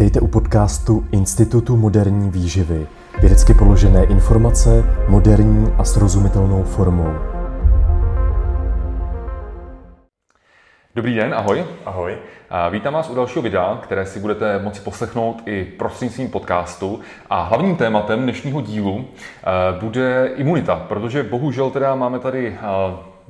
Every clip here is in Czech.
Vítejte u podcastu Institutu moderní výživy. Vědecky položené informace moderní a srozumitelnou formou. Dobrý den, ahoj. Ahoj. Vítám vás u dalšího videa, které si budete moci poslechnout i prostřednictvím podcastu. A hlavním tématem dnešního dílu eh, bude imunita, protože bohužel teda máme tady eh,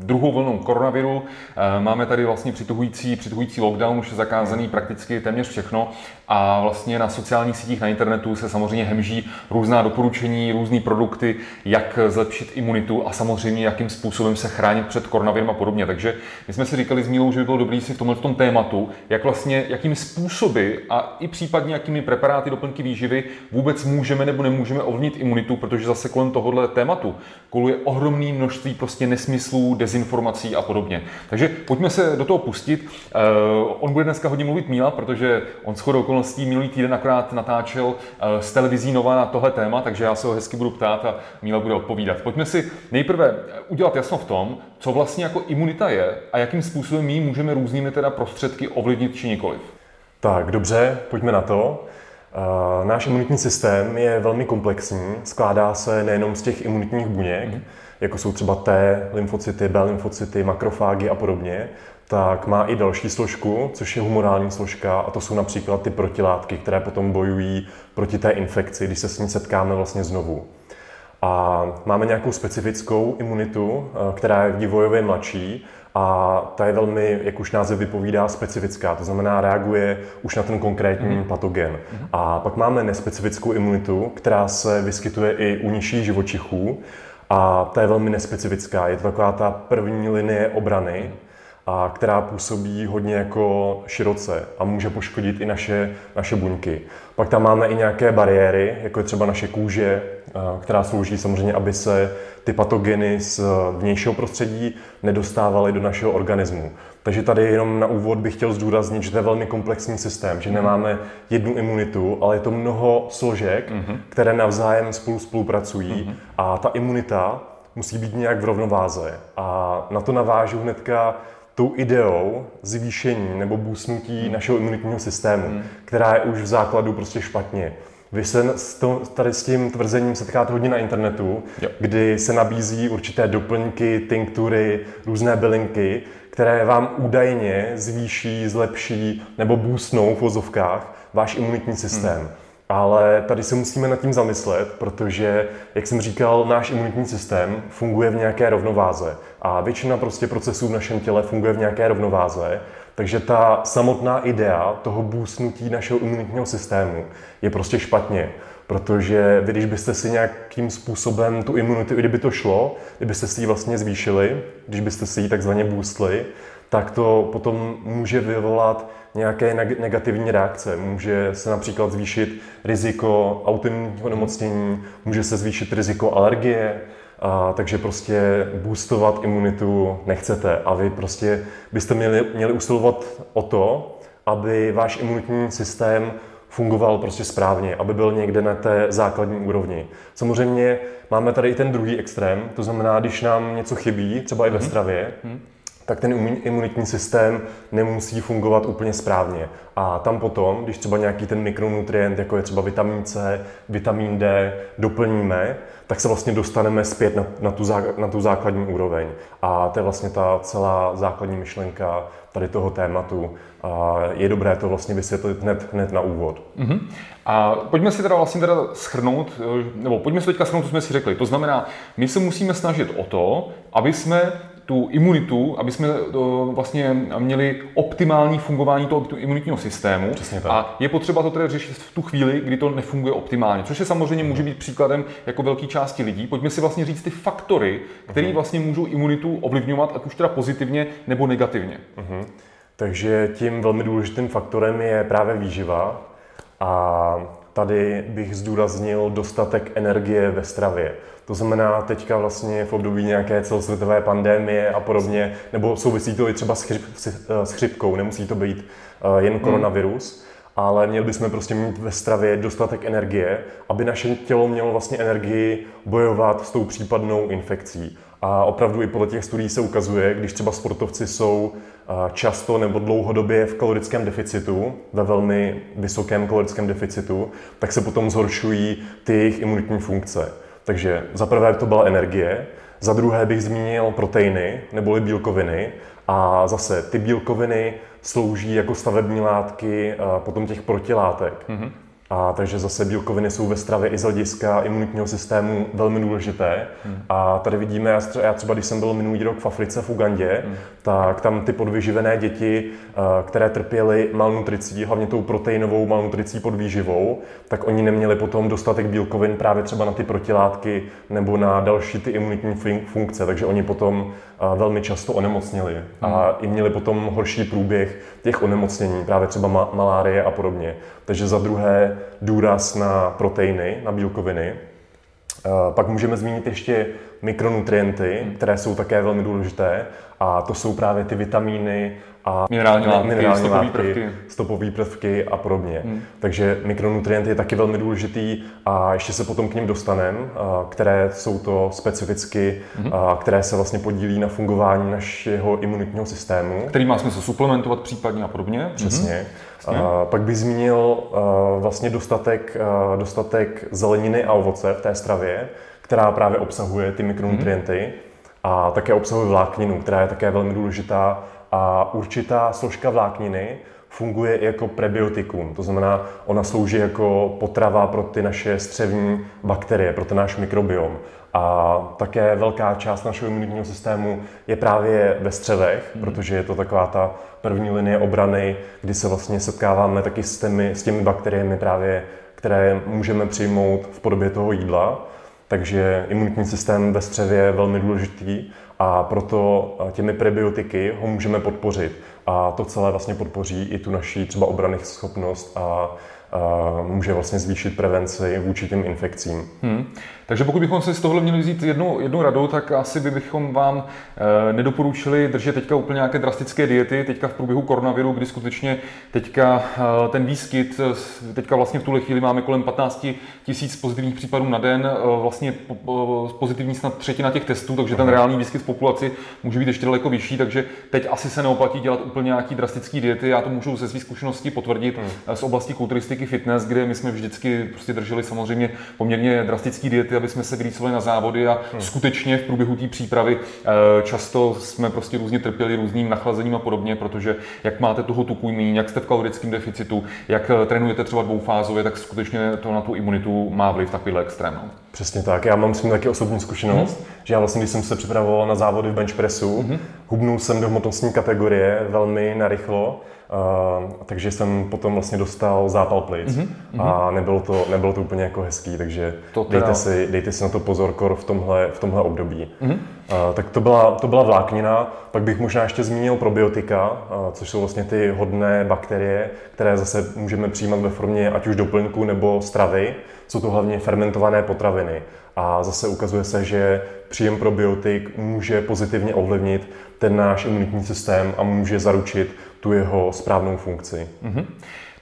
druhou vlnou koronaviru. Eh, máme tady vlastně přituhující, přituhující lockdown, už je zakázaný prakticky téměř všechno a vlastně na sociálních sítích, na internetu se samozřejmě hemží různá doporučení, různé produkty, jak zlepšit imunitu a samozřejmě jakým způsobem se chránit před koronavirem a podobně. Takže my jsme si říkali s Mílou, že by bylo dobré si v tomhle tom tématu, jak vlastně, jakými způsoby a i případně jakými preparáty doplňky výživy vůbec můžeme nebo nemůžeme ovlivnit imunitu, protože zase kolem tohohle tématu koluje ohromné množství prostě nesmyslů, dezinformací a podobně. Takže pojďme se do toho pustit. Uh, on bude dneska hodně mluvit Míla, protože on shodou okolností minulý týden akorát natáčel uh, z televizí Nova na tohle téma, takže já se ho hezky budu ptát a Míla bude odpovídat. Pojďme si nejprve udělat jasno v tom, co vlastně jako imunita je a jakým způsobem my můžeme různými teda prostředky ovlivnit či nikoliv. Tak, dobře, pojďme na to. Náš imunitní systém je velmi komplexní, skládá se nejenom z těch imunitních buněk, mm-hmm jako jsou třeba T, lymfocyty, B lymfocyty, makrofágy a podobně, tak má i další složku, což je humorální složka, a to jsou například ty protilátky, které potom bojují proti té infekci, když se s ní setkáme vlastně znovu. A máme nějakou specifickou imunitu, eh, která je vývojově mladší a ta je velmi, jak už název vypovídá, specifická, to znamená reaguje už na ten konkrétní mm. patogen. Mm. A pak máme nespecifickou imunitu, která se vyskytuje i u nižších živočichů a ta je velmi nespecifická. Je to taková ta první linie obrany, a která působí hodně jako široce a může poškodit i naše, naše buňky. Pak tam máme i nějaké bariéry, jako je třeba naše kůže, která slouží samozřejmě, aby se ty patogeny z vnějšího prostředí nedostávaly do našeho organismu. Takže tady jenom na úvod bych chtěl zdůraznit, že to je velmi komplexní systém, že nemáme jednu imunitu, ale je to mnoho složek, mm-hmm. které navzájem spolu spolupracují mm-hmm. a ta imunita musí být nějak v rovnováze. A na to navážu hnedka tou ideou zvýšení nebo boostnutí mm. našeho imunitního systému, mm. která je už v základu prostě špatně. Vy se tady s tím tvrzením setkáte hodně na internetu, jo. kdy se nabízí určité doplňky, tinktury, různé bylinky, které vám údajně zvýší, zlepší nebo boostnou v vozovkách váš imunitní systém. Hmm. Ale tady se musíme nad tím zamyslet, protože, jak jsem říkal, náš imunitní systém funguje v nějaké rovnováze. A většina prostě procesů v našem těle funguje v nějaké rovnováze. Takže ta samotná idea toho boostnutí našeho imunitního systému je prostě špatně. Protože vy, když byste si nějakým způsobem tu imunitu, kdyby to šlo, kdybyste si ji vlastně zvýšili, když byste si ji takzvaně boostli, tak to potom může vyvolat nějaké negativní reakce. Může se například zvýšit riziko autoimunního nemocnění, může se zvýšit riziko alergie, a, takže prostě boostovat imunitu nechcete. A vy prostě byste měli, měli usilovat o to, aby váš imunitní systém fungoval prostě správně, aby byl někde na té základní úrovni. Samozřejmě máme tady i ten druhý extrém, to znamená, když nám něco chybí, třeba i ve mhm. stravě, mm-hmm tak ten imunitní systém nemusí fungovat úplně správně. A tam potom, když třeba nějaký ten mikronutrient, jako je třeba vitamin C, vitamin D, doplníme, tak se vlastně dostaneme zpět na, na, tu, zá, na tu základní úroveň. A to je vlastně ta celá základní myšlenka tady toho tématu. A je dobré to vlastně vysvětlit hned, hned na úvod. Mm-hmm. A pojďme si teda vlastně teda schrnout, nebo pojďme si teďka schrnout, co jsme si řekli. To znamená, my se musíme snažit o to, aby jsme tu imunitu, aby jsme to vlastně měli optimální fungování toho imunitního systému. Přesně tak. A je potřeba to tedy řešit v tu chvíli, kdy to nefunguje optimálně, což je samozřejmě může být příkladem jako velké části lidí. Pojďme si vlastně říct ty faktory, které uh-huh. vlastně můžou imunitu ovlivňovat, ať už teda pozitivně nebo negativně. Uh-huh. Takže tím velmi důležitým faktorem je právě výživa a tady bych zdůraznil dostatek energie ve stravě. To znamená teďka vlastně v období nějaké celosvětové pandémie a podobně, nebo souvisí to i třeba s, chřip, s chřipkou, nemusí to být uh, jen hmm. koronavirus, ale měli bychom prostě mít ve stravě dostatek energie, aby naše tělo mělo vlastně energii bojovat s tou případnou infekcí. A opravdu i podle těch studií se ukazuje, když třeba sportovci jsou často nebo dlouhodobě v kalorickém deficitu, ve velmi vysokém kalorickém deficitu, tak se potom zhoršují ty jejich imunitní funkce. Takže za prvé to byla energie, za druhé bych zmínil proteiny neboli bílkoviny a zase ty bílkoviny slouží jako stavební látky potom těch protilátek. Mm-hmm. A takže zase bílkoviny jsou ve stravě i z hlediska imunitního systému velmi důležité. Hmm. A tady vidíme, já třeba když jsem byl minulý rok v Africe, v Ugandě, hmm. tak tam ty podvyživené děti, eh, které trpěly malnutricí, hlavně tou proteinovou malnutricí podvýživou, tak oni neměli potom dostatek bílkovin právě třeba na ty protilátky nebo na další ty imunitní funkce, takže oni potom eh, velmi často onemocnili hmm. a i měli potom horší průběh těch onemocnění, právě třeba malárie a podobně. Takže za druhé důraz na proteiny, na bílkoviny. Eh, pak můžeme zmínit ještě mikronutrienty, hmm. které jsou také velmi důležité a to jsou právě ty vitamíny a minerální látky, minerální stopové látky, prvky. stopové prvky a podobně. Hmm. Takže mikronutrienty je taky velmi důležitý a ještě se potom k ním dostaneme, které jsou to specificky, hmm. které se vlastně podílí na fungování našeho imunitního systému. Který má smysl suplementovat případně a podobně. Přesně. Hmm. A pak bych zmínil vlastně dostatek, dostatek zeleniny a ovoce v té stravě, která právě obsahuje ty mikronutrienty. Hmm. A také obsahuje vlákninu, která je také velmi důležitá a určitá složka vlákniny funguje jako prebiotikum, to znamená, ona slouží jako potrava pro ty naše střevní bakterie, pro ten náš mikrobiom. A také velká část našeho imunitního systému je právě ve střevech, hmm. protože je to taková ta první linie obrany, kdy se vlastně setkáváme taky s těmi, s těmi bakteriemi právě, které můžeme přijmout v podobě toho jídla. Takže imunitní systém ve střevě je velmi důležitý a proto těmi prebiotiky ho můžeme podpořit. A to celé vlastně podpoří i tu naší třeba obrany schopnost a může vlastně zvýšit prevenci vůči těm infekcím. Hmm. Takže pokud bychom si z tohle měli vzít jednu, jednu radu, tak asi by bychom vám e, nedoporučili držet teďka úplně nějaké drastické diety, teďka v průběhu koronaviru, kdy skutečně teďka e, ten výskyt, eh, teďka vlastně v tuhle chvíli máme kolem 15 tisíc pozitivních případů na den, e, vlastně po, po, pozitivní snad třetina těch testů, takže ten reálný výskyt v populaci může být ještě daleko vyšší, takže teď asi se neoplatí dělat úplně nějaký drastický diety. Já to můžu ze své zkušenosti potvrdit hmm. z oblasti kulturistiky fitness, kde my jsme vždycky prostě drželi samozřejmě poměrně drastické diety, aby jsme se vylícovali na závody a hmm. skutečně v průběhu té přípravy eh, často jsme prostě různě trpěli různým nachlazením a podobně, protože jak máte toho tuku méně, jak jste v kalorickém deficitu, jak eh, trénujete třeba dvoufázově, tak skutečně to na tu imunitu má vliv takovýhle extrém. No. Přesně tak. Já mám s tím taky osobní zkušenost, hmm. že já vlastně, když jsem se připravoval na závody v benchpressu, hmm. hubnul jsem do hmotnostní kategorie velmi narychlo Uh, takže jsem potom vlastně dostal zápal plic mm-hmm. a nebylo to, nebylo to úplně jako hezký, takže to teda... dejte, si, dejte si na to pozor kor v tomhle, v tomhle období. Mm-hmm. Uh, tak to byla, to byla vláknina, pak bych možná ještě zmínil probiotika, uh, což jsou vlastně ty hodné bakterie, které zase můžeme přijímat ve formě ať už doplňku nebo stravy. Jsou to hlavně fermentované potraviny. A zase ukazuje se, že příjem probiotik může pozitivně ovlivnit ten náš imunitní systém a může zaručit tu jeho správnou funkci. Mm-hmm.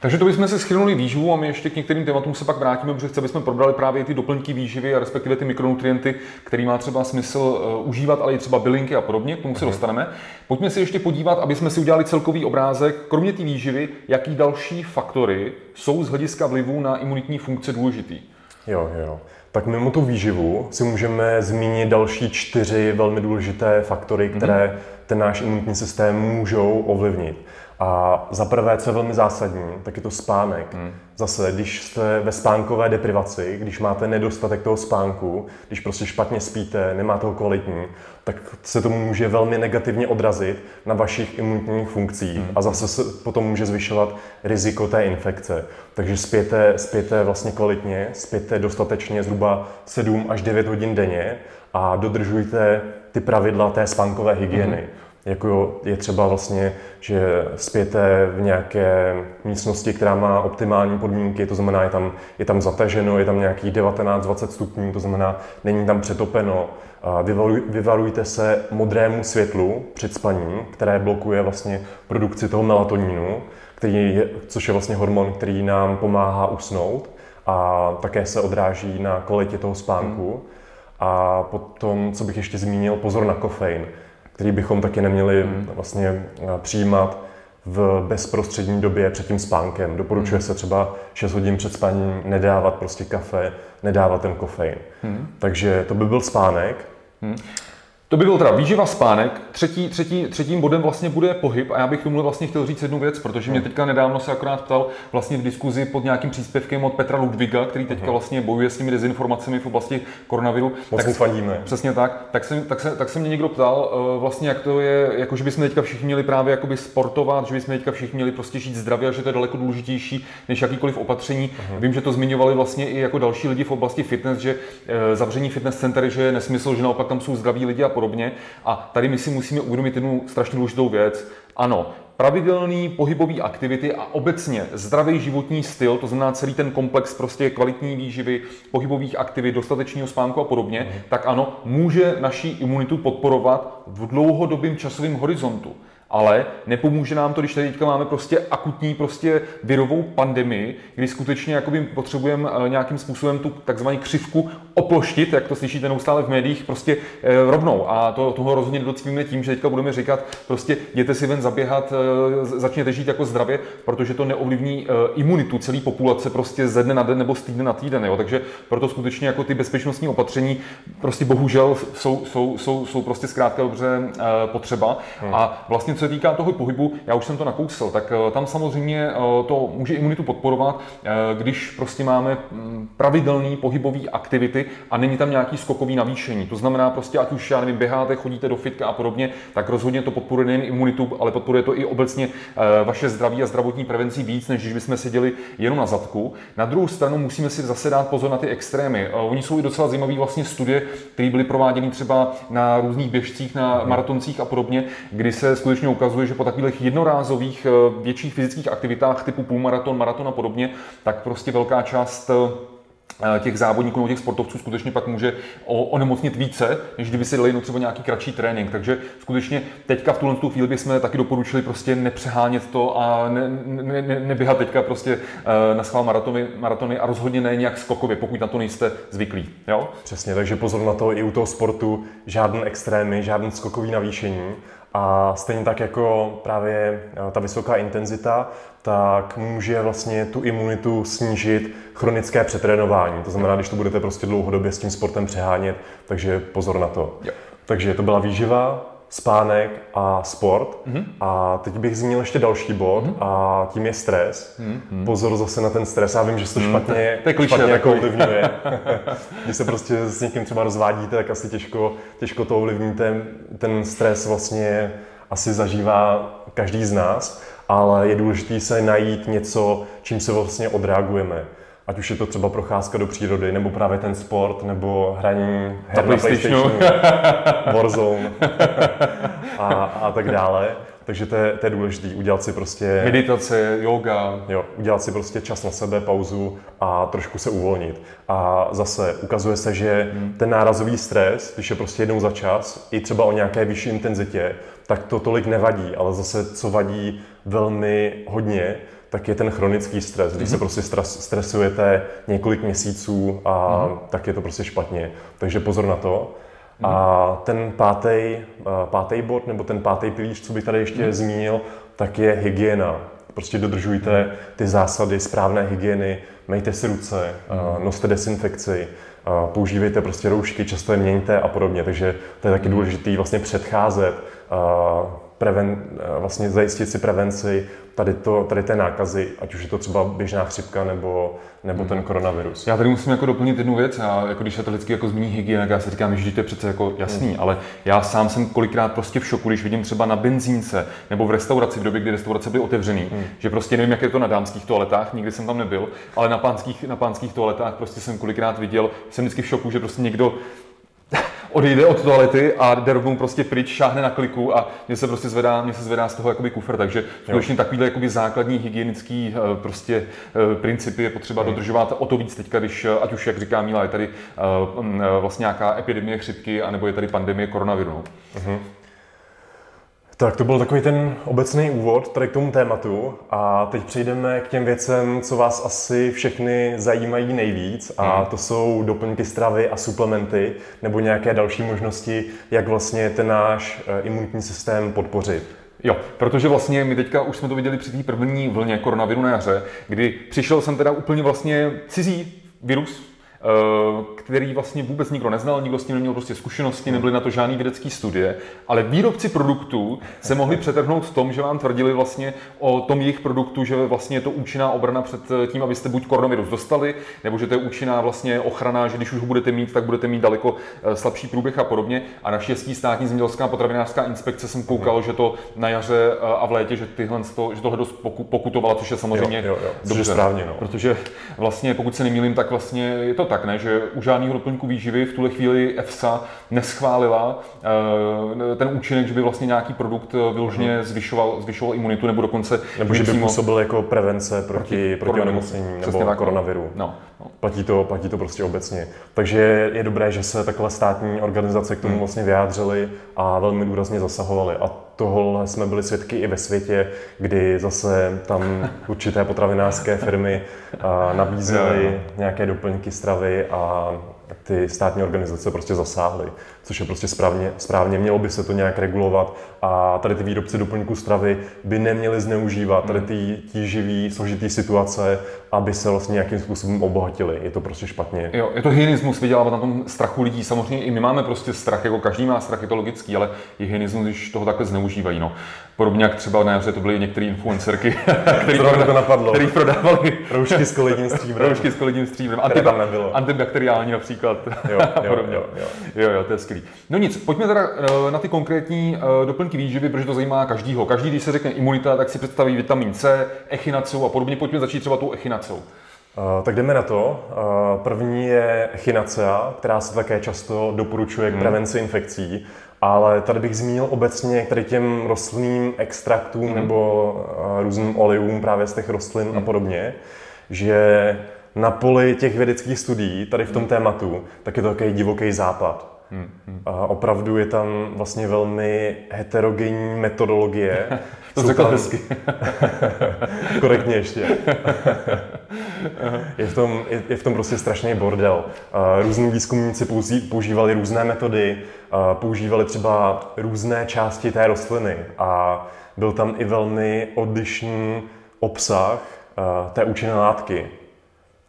Takže to bychom se schrnuli výživu a my ještě k některým tématům se pak vrátíme, protože chceme, abychom probrali právě ty doplňky výživy a respektive ty mikronutrienty, který má třeba smysl uh, užívat, ale i třeba bylinky a podobně, k tomu se mhm. dostaneme. Pojďme si ještě podívat, aby jsme si udělali celkový obrázek, kromě té výživy, jaký další faktory jsou z hlediska vlivu na imunitní funkce důležitý. Jo, jo. Tak mimo tu výživu si můžeme zmínit další čtyři velmi důležité faktory, které mm-hmm. ten náš imunitní systém můžou ovlivnit. A za prvé, co je velmi zásadní, tak je to spánek. Hmm. Zase, když jste ve spánkové deprivaci, když máte nedostatek toho spánku, když prostě špatně spíte, nemáte ho kvalitní, tak se to může velmi negativně odrazit na vašich imunitních funkcích hmm. a zase se potom může zvyšovat riziko té infekce. Takže spěte, spěte vlastně kvalitně, spěte dostatečně zhruba 7 až 9 hodin denně a dodržujte ty pravidla té spánkové hygieny. Hmm jako je třeba vlastně, že spěte v nějaké místnosti, která má optimální podmínky, to znamená, je tam, je tam zataženo, je tam nějakých 19-20 stupňů, to znamená, není tam přetopeno. Vyvarujte se modrému světlu před spaním, které blokuje vlastně produkci toho melatonínu, který je, což je vlastně hormon, který nám pomáhá usnout a také se odráží na kvalitě toho spánku. Hmm. A potom, co bych ještě zmínil, pozor na kofein, který bychom taky neměli mm. vlastně eh, přijímat v bezprostřední době před tím spánkem. Doporučuje mm. se třeba 6 hodin před spaním nedávat prostě kafe, nedávat ten kofein. Mm. Takže to by byl spánek. Mm. To by byl teda výživa spánek. Třetí, třetí, třetím bodem vlastně bude pohyb a já bych tomu vlastně chtěl říct jednu věc, protože mě teďka nedávno se akorát ptal vlastně v diskuzi pod nějakým příspěvkem od Petra Ludviga, který teďka mhm. vlastně bojuje s těmi dezinformacemi v oblasti koronaviru. Moc tak, fandíme. Přesně tak. Tak se, tak, se, tak se mě někdo ptal, eh, vlastně jak to je, jako že bychom teďka všichni měli právě jakoby sportovat, že bychom teďka všichni měli prostě žít zdravě a že to je daleko důležitější než jakýkoliv opatření. Uh-huh. Vím, že to zmiňovali vlastně i jako další lidi v oblasti fitness, že e, zavření fitness center, že je nesmysl, že naopak tam jsou zdraví lidi a podobně. A tady my si musíme uvědomit jednu strašně důležitou věc. Ano, pravidelný pohybový aktivity a obecně zdravý životní styl, to znamená celý ten komplex prostě kvalitní výživy, pohybových aktivit, dostatečného spánku a podobně, mm. tak ano, může naší imunitu podporovat v dlouhodobém časovém horizontu ale nepomůže nám to, když tady teďka máme prostě akutní prostě virovou pandemii, kdy skutečně jakoby potřebujeme eh, nějakým způsobem tu takzvanou křivku oploštit, jak to slyšíte neustále v médiích, prostě eh, rovnou. A to, toho rozhodně nedocvíme tím, že teďka budeme říkat, prostě jděte si ven zaběhat, eh, začněte žít jako zdravě, protože to neovlivní imunitu celé populace prostě ze dne na den nebo z týdne na týden. Jo. Takže proto skutečně jako ty bezpečnostní opatření prostě bohužel jsou, jsou, jsou, jsou prostě zkrátka dobře potřeba. Hmm. A vlastně co se týká toho pohybu, já už jsem to nakousl, tak eh, tam samozřejmě eh, to může imunitu podporovat, eh, když prostě máme mm, pravidelný pohybový aktivity a není tam nějaký skokový navýšení. To znamená prostě, ať už, já nevím, běháte, chodíte do fitka a podobně, tak rozhodně to podporuje nejen imunitu, ale podporuje to i obecně vaše zdraví a zdravotní prevenci víc, než když bychom seděli jenom na zadku. Na druhou stranu musíme si zase dát pozor na ty extrémy. Oni jsou i docela zajímavé vlastně studie, které byly prováděny třeba na různých běžcích, na maratoncích a podobně, kdy se skutečně ukazuje, že po takových jednorázových eh, větších fyzických aktivitách typu půlmaraton, maraton a podobně, tak prostě velká část eh, těch závodníků nebo těch sportovců skutečně pak může onemocnit více, než kdyby si dali jenom třeba nějaký kratší trénink. Takže skutečně teďka v tuhle tu chvíli bychom taky doporučili prostě nepřehánět to a ne, ne, ne, neběhat teďka prostě eh, na schvál maratony, maratony a rozhodně ne nějak skokově, pokud na to nejste zvyklí. Jo? Přesně, takže pozor na to i u toho sportu, žádný extrémy, žádný skokový navýšení a stejně tak jako právě eh, ta vysoká intenzita, tak může vlastně tu imunitu snížit chronické přetrénování. To znamená, když to budete prostě dlouhodobě s tím sportem přehánět, takže pozor na to. Jo. Takže to byla výživa, spánek a sport. Mm-hmm. A teď bych zmínil ještě další bod mm-hmm. a tím je stres. Mm-hmm. Pozor zase na ten stres. Já vím, že se to mhm. špatně, mm, to špatně jako ovlivňuje. Když se prostě s někým třeba rozvádíte, tak asi těžko, těžko to ovlivníte. Ten stres vlastně asi zažívá každý z nás, ale je důležité se najít něco, čím se vlastně odreagujeme ať už je to třeba procházka do přírody, nebo právě ten sport, nebo hraní her na PlayStationu, Warzone a, a tak dále. Takže to je, to je důležité, udělat si prostě... Meditace, yoga. Jo, udělat si prostě čas na sebe, pauzu a trošku se uvolnit. A zase ukazuje se, že hmm. ten nárazový stres, když je prostě jednou za čas, i třeba o nějaké vyšší intenzitě, tak to tolik nevadí, ale zase co vadí velmi hodně, tak je ten chronický stres, když se mhm. prostě stres, stresujete několik měsíců a mm-hmm. tak je to prostě špatně. Takže pozor na to. Mm-hmm. A ten pátý, pátý bod, nebo ten pátý pilíř, co bych tady ještě mm-hmm. zmínil, tak je hygiena. Prostě dodržujte mhm. ty zásady správné hygieny, mejte si ruce, mm-hmm. noste desinfekci, používejte prostě roušky, často je měňte a podobně. Takže to je taky mhm. důležité vlastně předcházet preven, vlastně zajistit si prevenci tady, to, tady té nákazy, ať už je to třeba běžná chřipka nebo, nebo ten koronavirus. Já tady musím jako doplnit jednu věc, já, jako když se to vždycky jako zmíní hygiena, já si říkám, že to je přece jako jasný, hmm. ale já sám jsem kolikrát prostě v šoku, když vidím třeba na benzínce nebo v restauraci, v době, kdy restaurace byly otevřený, hmm. že prostě nevím, jak je to na dámských toaletách, nikdy jsem tam nebyl, ale na pánských, na pánských toaletách prostě jsem kolikrát viděl, jsem vždycky v šoku, že prostě někdo odejde od toalety a jde rovnou prostě pryč, šáhne na kliku a mě se prostě zvedá, mě se zvedá z toho jakoby kufr, takže skutečně takovýhle jakoby základní hygienický eh, prostě eh, principy je potřeba hmm. dodržovat o to víc teďka, když, eh, ať už, jak říká Míla, je tady vlastně nějaká epidemie chřipky, anebo je tady pandemie koronaviru. Hmm. Tak to byl takový ten obecný úvod tady k tomu tématu a teď přejdeme k těm věcem, co vás asi všechny zajímají nejvíc a hmm. to jsou doplňky stravy a suplementy nebo nějaké další možnosti, jak vlastně ten náš eh, imunitní systém podpořit. Jo, protože vlastně my teďka už jsme to viděli při té první vlně koronaviru na jaře, kdy přišel jsem teda úplně vlastně cizí virus, který vlastně vůbec nikdo neznal, nikdo s tím neměl prostě zkušenosti, nebyly na to žádný vědecké studie, ale výrobci produktů se mohli přetrhnout v tom, že vám tvrdili vlastně o tom jejich produktu, že vlastně je to účinná obrana před tím, abyste buď koronavirus dostali, nebo že to je účinná vlastně ochrana, že když už ho budete mít, tak budete mít daleko eh, slabší průběh a podobně. A naštěstí státní zemědělská potravinářská inspekce jsem koukal, že to na jaře eh, a v létě, že, tyhle, že tohle dost pokutovala, což je samozřejmě jo, jo, jo. Dobře, správně, no. protože vlastně pokud se nemýlím, tak vlastně je to tak, ne, že u žádného doplňku výživy v tuhle chvíli EFSA neschválila uh, ten účinek, že by vlastně nějaký produkt eh, vyloženě mhm. zvyšoval, zvyšoval imunitu nebo dokonce... Nebo že by působil jako prevence proti, proti, proti onemocnění nebo tak, no. koronaviru. No, no. Platí, to, platí to prostě obecně. Takže je dobré, že se takhle státní organizace k tomu hmm. vlastně vyjádřily a velmi důrazně zasahovaly. A tohle jsme byli svědky i ve světě, kdy zase tam určité potravinářské firmy nabízely nějaké doplňky stravy a ty státní organizace prostě zasáhly, což je prostě správně, správně. Mělo by se to nějak regulovat a tady ty výrobci doplňků stravy by neměli zneužívat tady ty tíživý, složitý situace, aby se vlastně nějakým způsobem obohatili. Je to prostě špatně. Jo, je to hyenismus vydělávat na tom strachu lidí. Samozřejmě i my máme prostě strach, jako každý má strach, je to logický, ale je hyenismus, když toho takhle zneužívají. No. Podobně jak třeba na jaře to byly některé influencerky, který, proda- to napadlo. který prodávali roušky s kolidním stříbrem. roušky s kolidním stříbrem. Antiba- nebylo. Antibakteriální například. Jo, jo, jo, jo. jo, jo, to je skvělý. No nic, pojďme teda eh, na ty konkrétní eh, doplňky výživy, protože to zajímá každýho. Každý, když se řekne imunita, tak si představí vitamin C, echinaceu a podobně. Pojďme začít třeba tou echinacou. Uh, tak jdeme na to. Uh, první je echinacea, která se také často doporučuje k hmm. prevenci infekcí. Ale tady bych zmínil obecně k tady těm rostlinným extraktům mm. nebo uh, různým olejům právě z těch rostlin mm. a mhm. podobně, že na poli těch vědeckých studií, tady v tom mm. tématu, tak je to takový divoký západ. Hmm, hmm. A opravdu je tam vlastně velmi heterogenní metodologie. to řekl tam... hezky. Korektně ještě. je, v tom, je, je v tom prostě strašný bordel. Různí výzkumníci používali různé metody, používali třeba různé části té rostliny a byl tam i velmi odlišný obsah té účinné látky.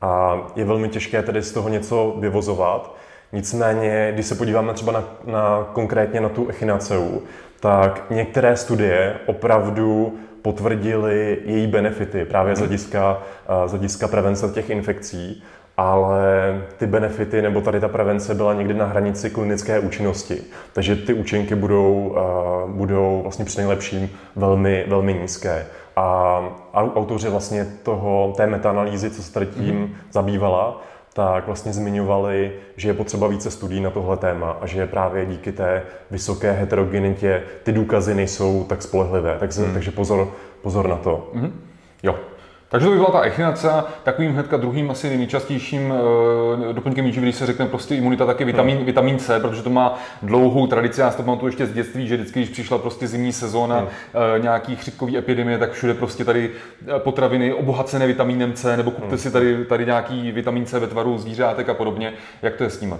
A je velmi těžké tedy z toho něco vyvozovat. Nicméně, když se podíváme třeba na, na konkrétně na tu echinaceu, tak některé studie opravdu potvrdily její benefity právě z mhm. hlediska, z hlediska prevence těch infekcí, ale ty benefity nebo tady ta prevence byla někdy na hranici klinické účinnosti. Takže ty účinky budou, budou vlastně při nejlepším velmi, velmi nízké. A autoři vlastně toho, té metaanalýzy, co se tady tím mm-hmm. zabývala, tak vlastně zmiňovali, že je potřeba více studií na tohle téma a že právě díky té vysoké heterogenitě ty důkazy nejsou tak spolehlivé. Takže, hmm. takže pozor, pozor na to. Hmm. Jo, takže to by byla ta echinacea. Takovým hnedka druhým asi nejčastějším e, doplňkem výživy, když se řekne prostě imunita, tak je vitamin, hmm. vitamin C, protože to má dlouhou tradici. Já si to pamatuju ještě z dětství, že vždycky, když přišla prostě zimní sezóna, hmm. e, nějaký chřipkový epidemie, tak všude prostě tady eh, potraviny obohacené vitamínem C, nebo kupte hmm. si tady, tady nějaký vitamin C ve tvaru zvířátek a podobně. Jak to je s nimi?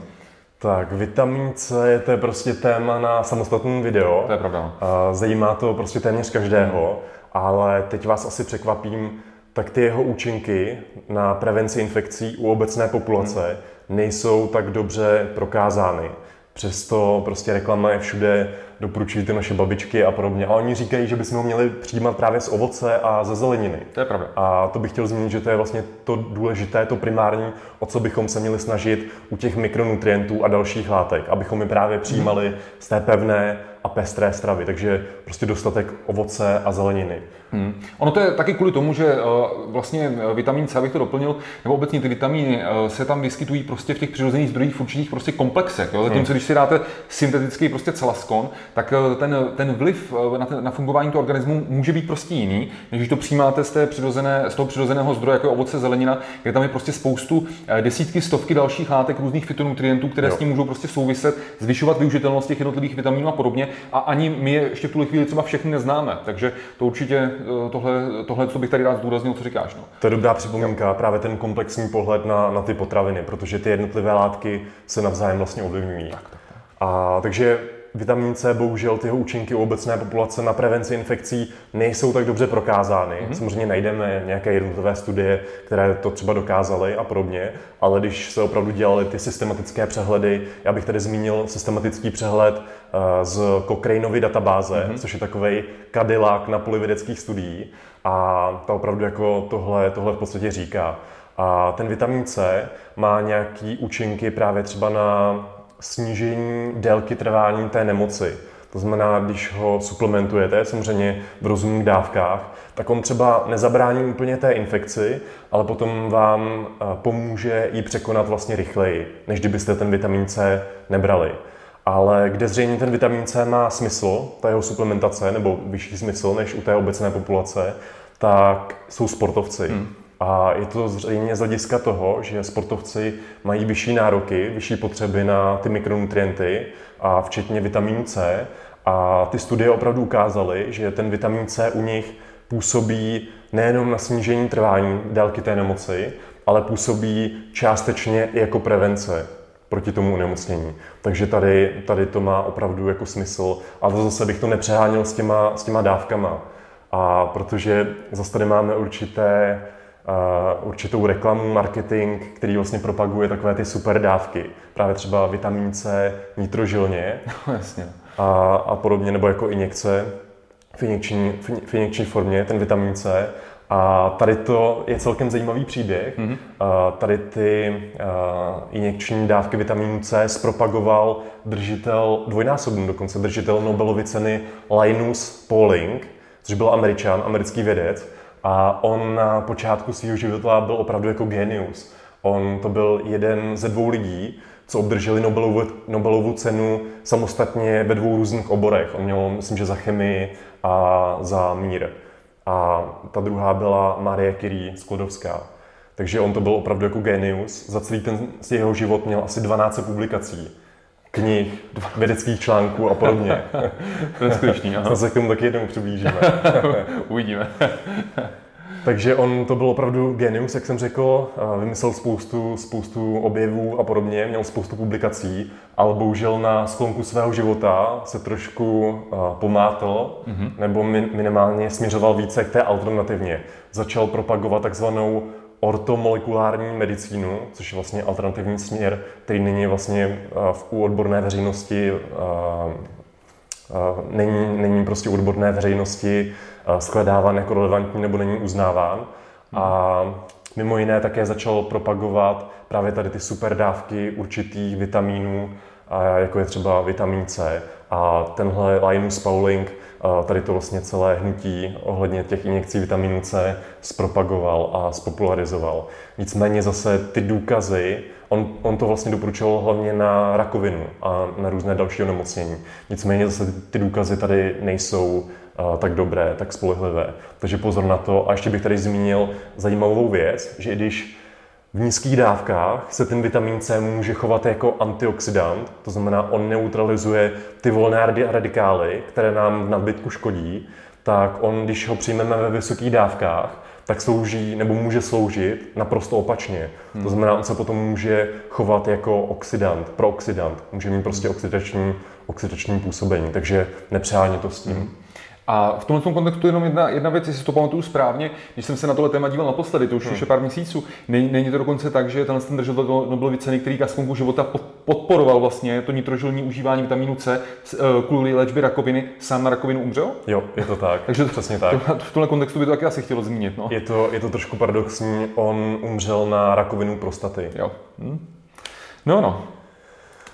Tak, vitamin C je to je prostě téma na samostatný video. To je pravda. Zajímá to prostě téměř každého, hmm. ale teď vás asi překvapím, tak ty jeho účinky na prevenci infekcí u obecné populace hmm. nejsou tak dobře prokázány. Přesto prostě reklama je všude, doporučují ty naše babičky a podobně. A oni říkají, že bychom ho měli přijímat právě z ovoce a ze zeleniny. To je pravda. A to bych chtěl zmínit, že to je vlastně to důležité, to primární, o co bychom se měli snažit u těch mikronutrientů a dalších látek, abychom je právě přijímali hmm. z té pevné a pestré stravy. Takže prostě dostatek ovoce a zeleniny. Hmm. Ono to je taky kvůli tomu, že uh, vlastně eh, vitamin C, abych to doplnil, nebo obecně ty vitamíny uh, se tam vyskytují prostě v těch přirozených zdrojích v určitých prostě komplexech. Jo? Zatímco hmm. když si dáte syntetický prostě celaskon, tak eh, ten, ten vliv eh, na, ten, na fungování toho organismu může být prostě jiný, než když to přijímáte z, té přirozené, z toho přirozeného zdroje, jako je ovoce, zelenina, kde tam je prostě spoustu desítky, stovky dalších látek, různých fytonutrientů, které jo. s tím můžou prostě souviset, zvyšovat využitelnost těch jednotlivých vitaminů a podobně. A ani my je ještě v tuhle chvíli třeba všechny neznáme. Takže to určitě tohle, tohle co bych tady rád zdůraznil, co říkáš. No. To je dobrá připomínka, právě ten komplexní pohled na, na ty potraviny, protože ty jednotlivé látky se navzájem vlastně ovlivňují. Tak, tak, tak. A takže vitamin C, bohužel ty jeho účinky u obecné populace na prevenci infekcí nejsou tak dobře prokázány. Mm-hmm. Samozřejmě najdeme nějaké jednotlivé studie, které to třeba dokázaly a podobně, ale když se opravdu dělaly ty systematické přehledy, já bych tady zmínil systematický přehled uh, z Cochraneovy databáze, mm-hmm. což je takový kadilák na poli vědeckých studií a ta opravdu jako tohle, tohle v podstatě říká. A ten vitamin C má nějaký účinky právě třeba na snížení délky trvání té nemoci. To znamená, když ho suplementujete, samozřejmě v rozumných dávkách, tak on třeba nezabrání úplně té infekci, ale potom vám eh, pomůže ji překonat vlastně rychleji, než kdybyste ten vitamin C nebrali. Ale kde zřejmě ten vitamin C má smysl, ta jeho suplementace, nebo vyšší smysl než u té obecné populace, tak jsou sportovci. Hmm. A je to zřejmě z hlediska toho, že sportovci mají vyšší nároky, vyšší potřeby na ty mikronutrienty, a včetně vitamínu C. A ty studie opravdu ukázaly, že ten vitamin C u nich působí nejenom na snížení trvání délky té nemoci, ale působí částečně i jako prevence proti tomu onemocnění. Takže tady, tady to má opravdu jako smysl. Ale zase bych to nepřeháněl s těma, s těma dávkama. A protože zase tady máme určité určitou reklamu, marketing, který vlastně propaguje takové ty super dávky. Právě třeba vitamin C nitrožilně no, jasně. A, a podobně, nebo jako injekce v injekční, v injekční formě, ten vitamin C. A tady to je celkem zajímavý příběh. Mm-hmm. A tady ty a, injekční dávky vitamínu C zpropagoval držitel, dvojnásobný dokonce, držitel Nobelovy ceny Linus Pauling, což byl američan, americký vědec. A on na počátku svého života byl opravdu jako genius. On to byl jeden ze dvou lidí, co obdrželi Nobelovu, Nobelovu cenu samostatně ve dvou různých oborech. On měl, myslím, že za chemii a za mír. A ta druhá byla Marie Curie Sklodovská. Takže on to byl opravdu jako genius. Za celý ten jeho život měl asi 12 publikací knih, vědeckých článků a podobně. to je skutečný, aha. se k tomu taky jednou přiblížíme. Uvidíme. Takže on to byl opravdu genius, jak jsem řekl, vymyslel spoustu, spoustu objevů a podobně, měl spoustu publikací, ale bohužel na sklonku svého života se trošku pomátl, mm-hmm. nebo minimálně směřoval více k té alternativně. Začal propagovat takzvanou ortomolekulární medicínu, což je vlastně alternativní směr, který není vlastně eh, v u odborné veřejnosti eh, eh, není, není prostě odborné veřejnosti shledáván jako relevantní nebo není uznáván. A mimo jiné také začal propagovat právě tady ty super dávky určitých vitamínů, jako je třeba vitamin C. A tenhle Linus Pauling tady to vlastně celé hnutí ohledně těch injekcí vitamínu C zpropagoval a spopularizoval. Nicméně zase ty důkazy, on, on to vlastně doporučoval hlavně na rakovinu a na různé další onemocnění. Nicméně zase ty důkazy tady nejsou tak dobré, tak spolehlivé. Takže pozor na to. A ještě bych tady zmínil zajímavou věc, že i když v nízkých dávkách se ten vitamin C může chovat jako antioxidant, to znamená, on neutralizuje ty volné radikály, které nám v nadbytku škodí, tak on, když ho přijmeme ve vysokých dávkách, tak slouží nebo může sloužit naprosto opačně. Hmm. To znamená, on se potom může chovat jako oxidant, prooxidant. Může mít prostě oxidační, oxidační působení, takže nepřeháně to s tím. Hmm. A v tomto kontextu jenom jedna, jedna věc, jestli to pamatuju správně, když jsem se na tohle téma díval naposledy, to už hmm. už je pár měsíců, není, není to dokonce tak, že tenhle ten držitel Nobelovy ceny, který ke života podporoval vlastně to nitrožilní užívání vitamínu C eh, kvůli léčbě rakoviny, sám na rakovinu umřel? Jo, je to tak. Takže přesně tak. v tomhle kontextu by to taky asi chtělo zmínit. No. Je, to, je to trošku paradoxní, on umřel na rakovinu prostaty. Jo. Hm. No, no.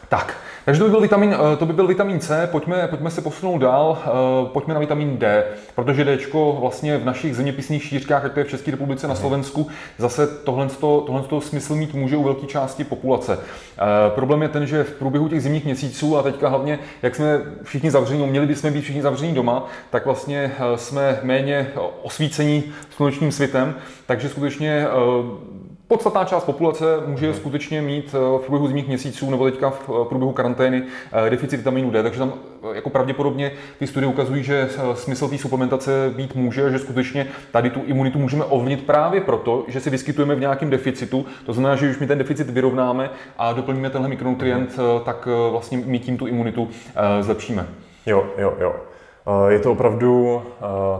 Tak, Takže to by byl vitamin, eh, to by byl vitamin C, pojďme, pojďme se posunout dál, eh, pojďme na vitamin D, protože D vlastně v našich zeměpisných šířkách, jak to je v České republice, na. Slovensku, zase tohle, tohle smysl mít může u velké části populace. Eh, problém je ten, že v průběhu těch zimních měsíců a teďka hlavně, jak jsme všichni zavření, měli bychom být všichni zavření doma, tak vlastně jsme méně osvícení slunečním světem, takže skutečně Podstatná část populace může hmm. skutečně mít eh, v průběhu zimních měsíců nebo teďka v eh, průběhu karantény eh, deficit vitamínu D, takže tam jako pravděpodobně ty studie ukazují, že smysl té suplementace být může, že skutečně tady tu imunitu můžeme ovlivnit právě proto, že si vyskytujeme v nějakém deficitu. To znamená, že když my ten deficit vyrovnáme a doplníme tenhle mikronutrient, hmm. tak vlastně my tím tu imunitu zlepšíme. Jo, jo, jo. Je to opravdu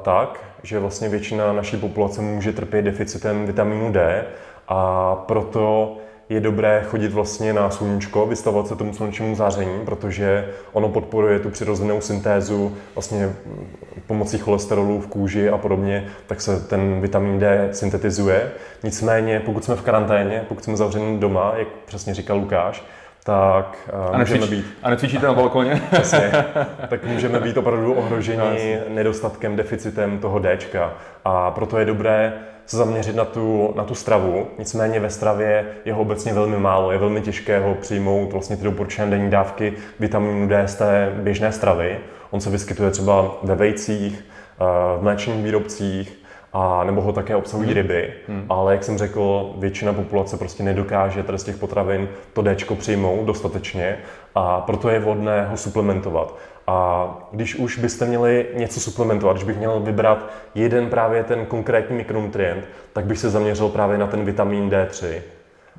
tak, že vlastně většina naší populace může trpět deficitem vitamínu D a proto je dobré chodit vlastně na sluníčko, vystavovat se tomu slunečnímu záření, protože ono podporuje tu přirozenou syntézu vlastně pomocí cholesterolu v kůži a podobně, tak se ten vitamin D syntetizuje. Nicméně, pokud jsme v karanténě, pokud jsme zavřeni doma, jak přesně říkal Lukáš, tak a můžeme být... A necvičíte na balkoně? Přesně. Tak můžeme být opravdu ohroženi nedostatkem, deficitem toho Dčka. A proto je dobré se zaměřit na tu, na tu stravu. Nicméně ve stravě je ho obecně velmi málo. Je velmi těžké ho přijmout vlastně ty doporučené denní dávky vitamínu D z té běžné stravy. On se vyskytuje třeba ve vejcích, eh, v mléčných výrobcích, a nebo ho také obsahují hmm. ryby, hmm. ale jak jsem řekl, většina populace prostě nedokáže tady z těch potravin to D přijmout dostatečně a proto je vhodné ho suplementovat. A když už byste měli něco suplementovat, když bych měl vybrat jeden právě ten konkrétní mikronutrient, tak bych se zaměřil právě na ten vitamin D3,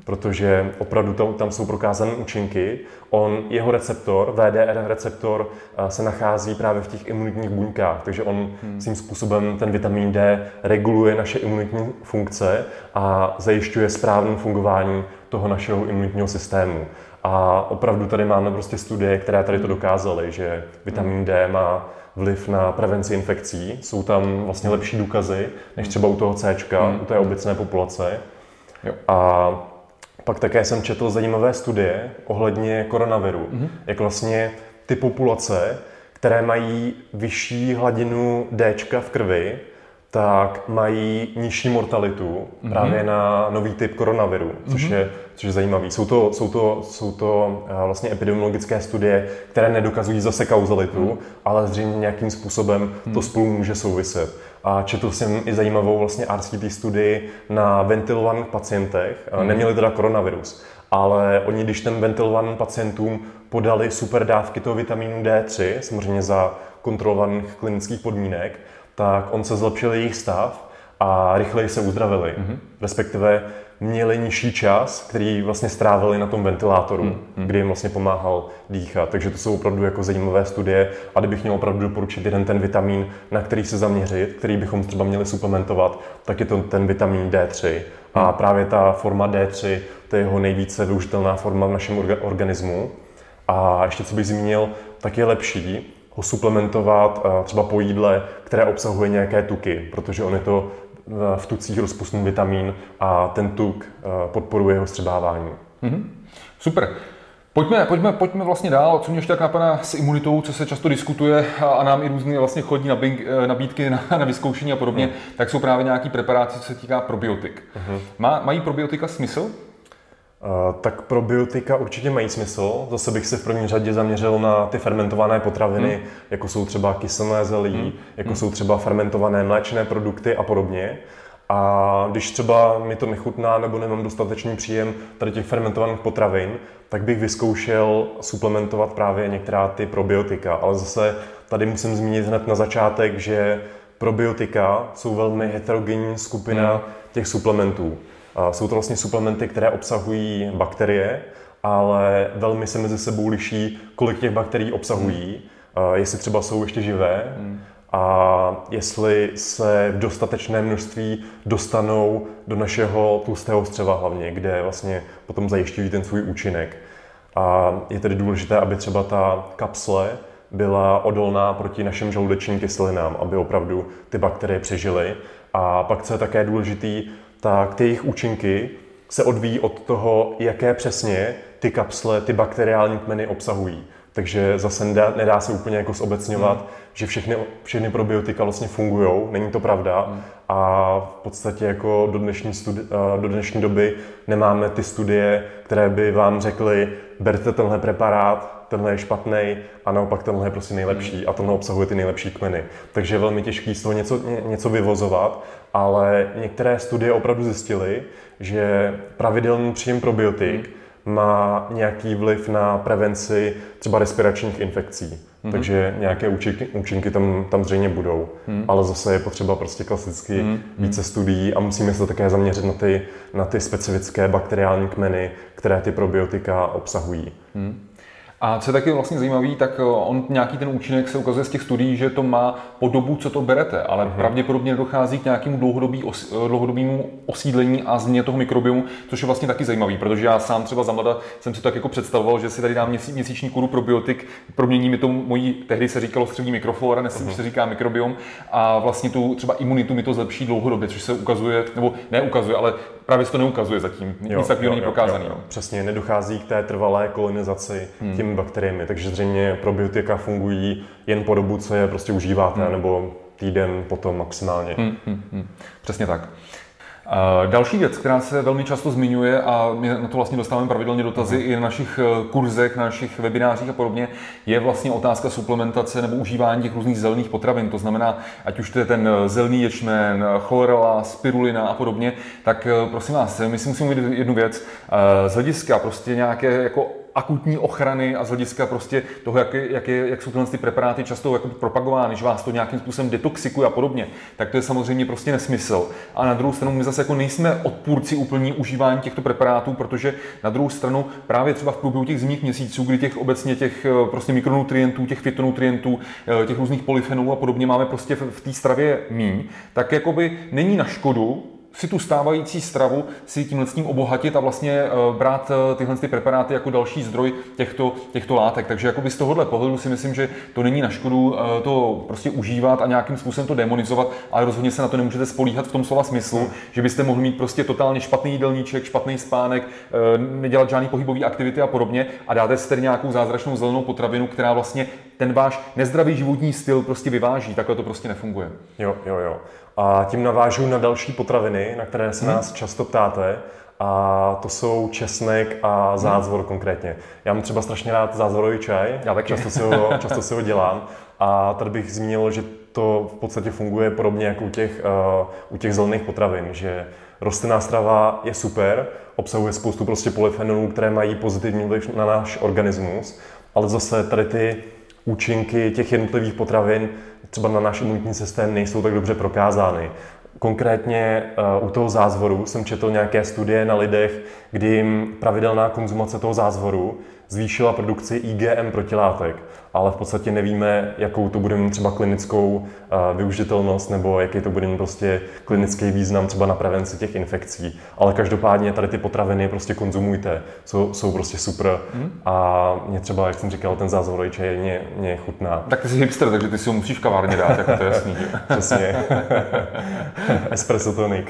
protože opravdu tam, tam jsou prokázané účinky. On, jeho receptor, VDR receptor, eh, se nachází právě v těch imunitních buňkách, takže on hmm. tím způsobem ten vitamin D reguluje naše imunitní funkce a zajišťuje správné fungování toho našeho imunitního systému. A opravdu tady máme prostě studie, které tady to dokázaly, že vitamin D má vliv na prevenci infekcí. Jsou tam vlastně lepší důkazy, než třeba u toho C, u té obecné populace. Jo. A pak také jsem četl zajímavé studie ohledně koronaviru, mm-hmm. jak vlastně ty populace, které mají vyšší hladinu D v krvi, tak mají nižší mortalitu mm-hmm. právě na nový typ koronaviru, což, mm-hmm. je, což je zajímavý. Jsou to, jsou to, jsou to eh, vlastně epidemiologické studie, které nedokazují zase kauzalitu, mm-hmm. ale zřejmě nějakým způsobem mm-hmm. to spolu může souviset. A četl jsem i zajímavou vlastně RCT studii na ventilovaných pacientech, mm-hmm. neměli teda koronavirus, ale oni, když ten ventilovaným pacientům podali super dávky toho vitamínu D3, samozřejmě za kontrolovaných klinických podmínek, tak on se zlepšil jejich stav a rychleji se uzdravili. Mm-hmm. Respektive měli nižší čas, který vlastně strávili na tom ventilátoru, mm-hmm. kdy jim vlastně pomáhal dýchat. Takže to jsou opravdu jako zajímavé studie a kdybych měl opravdu doporučit jeden ten vitamin, na který se zaměřit, který bychom třeba měli suplementovat, tak je to ten vitamin D3. Mm. A mhm. právě ta forma D3, to je jeho nejvíce využitelná forma v našem organismu. A ještě co bych zmínil, tak je lepší, ho suplementovat eh, třeba po jídle, které obsahuje nějaké tuky, protože on je to eh, v tucích rozpustný vitamin a ten tuk eh, podporuje jeho střebávání. Mm-hmm. Super. Pojďme, pojďme, pojďme vlastně dál, co mě ještě tak napadá s imunitou, co se často diskutuje a nám i různé vlastně chodí nabídky na, na vyzkoušení a podobně, mm. tak jsou právě nějaký preparáty, co se týká probiotik. Mm-hmm. Má, mají probiotika smysl? Tak probiotika určitě mají smysl. Zase bych se v první řadě zaměřil na ty fermentované potraviny, hmm. jako jsou třeba kyselé zelí, hmm. jako hmm. jsou třeba fermentované mléčné produkty a podobně. A když třeba mi to nechutná nebo nemám dostatečný příjem tady těch fermentovaných potravin, tak bych vyzkoušel suplementovat právě některá ty probiotika. Ale zase tady musím zmínit hned na začátek, že probiotika jsou velmi heterogenní skupina hmm. těch suplementů. Jsou to vlastně suplementy, které obsahují bakterie, ale velmi se mezi sebou liší, kolik těch bakterií obsahují, hmm. jestli třeba jsou ještě živé hmm. a jestli se v dostatečné množství dostanou do našeho tlustého střeva hlavně, kde vlastně potom zajišťují ten svůj účinek. A je tedy důležité, aby třeba ta kapsle byla odolná proti našim žaludečním kyselinám, aby opravdu ty bakterie přežily. A pak, co je také důležitý, tak ty jejich účinky se odvíjí od toho, jaké přesně ty kapsle, ty bakteriální kmeny obsahují. Takže zase nedá, nedá se úplně jako zobecňovat, hmm. že všechny, všechny probiotika vlastně fungují, není to pravda. Hmm. A v podstatě jako do dnešní, studi- do dnešní doby nemáme ty studie, které by vám řekly, berte tenhle preparát, tenhle je špatný a naopak tenhle je prostě nejlepší a tenhle obsahuje ty nejlepší kmeny. Takže je velmi těžké z toho něco, něco vyvozovat, ale některé studie opravdu zjistily, že pravidelný příjem probiotik hmm má nějaký vliv na prevenci třeba respiračních infekcí. Mm-hmm. Takže nějaké účinky, účinky tam, tam zřejmě budou. Mm. Ale zase je potřeba prostě klasicky mm. více studií a musíme se také zaměřit na ty, na ty specifické bakteriální kmeny, které ty probiotika obsahují. Mm. A co je taky vlastně zajímavý, tak eh, on nějaký ten účinek se ukazuje z těch studií, že to má po dobu, co to berete, ale mm-hmm. pravděpodobně dochází k nějakému dlouhodobý os, eh, dlouhodobému osídlení a změně toho mikrobiomu, což je vlastně taky zajímavý, protože já sám třeba za mlada jsem si to tak jako představoval, že si tady dám měsíc, měsíční kuru probiotik, promění mi to mojí, tehdy se říkalo střední mikroflora, dnes mm-hmm. se říká mikrobiom a vlastně tu třeba imunitu mi to zlepší dlouhodobě, což se ukazuje, nebo neukazuje, ale právě se to neukazuje zatím. Nic takového není prokázaný. Jo, jo. Přesně, nedochází k té trvalé kolonizaci hmm. Těmi bakteriemi, takže zřejmě probiotika fungují jen po dobu, co je prostě užíváte, hmm. nebo týden potom maximálně. Hmm, hmm, hmm. Přesně tak. Další věc, která se velmi často zmiňuje a my na to vlastně dostáváme pravidelně dotazy uh-huh. i na našich eh, kurzech, na našich webinářích a podobně, je vlastně otázka suplementace nebo užívání těch různých zelených potravin. To znamená, ať už to je ten eh, zelený ječmen, eh, chlorela, spirulina a podobně, tak prosím vás, my si musíme uvědomit jednu věc. Z hlediska prostě nějaké jako akutní ochrany a z hlediska prostě toho, jak, jak, je, jak jsou tyhle ty preparáty často jako propagovány, že vás to nějakým způsobem detoxikuje a podobně, tak to je samozřejmě prostě nesmysl. A na druhou stranu my zase jako nejsme odpůrci úplní užívání těchto preparátů, protože na druhou stranu právě třeba v průběhu těch zimních měsíců, kdy těch obecně těch eh, prostě mikronutrientů, těch fytonutrientů, eh, těch různých polyfenolů a podobně máme prostě v, v té stravě míň, tak jakoby není na škodu si tu stávající stravu si tímhle tím obohatit a vlastně eh, brát eh, tyhle ty preparáty jako další zdroj těchto, těchto látek. Takže jakoby z tohohle pohledu si myslím, že to není na škodu eh, to prostě užívat a nějakým způsobem to demonizovat, ale rozhodně se na to nemůžete spolíhat v tom slova smyslu, hmm. že byste mohli mít prostě totálně špatný jídelníček, špatný spánek, nedělat žádný pohybové aktivity a podobně a dáte si tedy nějakou zázračnou zelenou potravinu, která vlastně ten váš nezdravý životní styl prostě vyváží. Takhle to prostě nefunguje. Jo, jo, jo. A tím navážu na další potraviny, na které se hmm. nás často ptáte. A to jsou česnek a hmm. zázvor hmm. konkrétně. Já mám třeba strašně rád zázvorový čaj, Já taky. Často, si ho, často si ho dělám. A tady bych zmínil, že to v podstatě funguje podobně jako u těch, uh, u těch zelených potravin, že rostlinná strava je super, obsahuje spoustu prostě polyfenolů, které mají pozitivní vliv na náš organismus, ale zase tady ty účinky těch jednotlivých potravin třeba na náš imunitní systém nejsou tak dobře prokázány. Konkrétně uh, u toho zázvoru jsem četl nějaké studie na lidech, kdy jim pravidelná konzumace toho zázvoru zvýšila produkci IgM protilátek ale v podstatě nevíme, jakou to bude mít třeba klinickou uh, využitelnost nebo jaký to bude mít prostě klinický význam třeba na prevenci těch infekcí. Ale každopádně tady ty potraviny prostě konzumujte, jsou, jsou prostě super mm. a mě třeba, jak jsem říkal, ten zázvorový čaj mě, mě chutná. Tak ty jsi hipster, takže ty si ho musíš v kavárně dát, jako to je jasný. Přesně. Espresso tonic.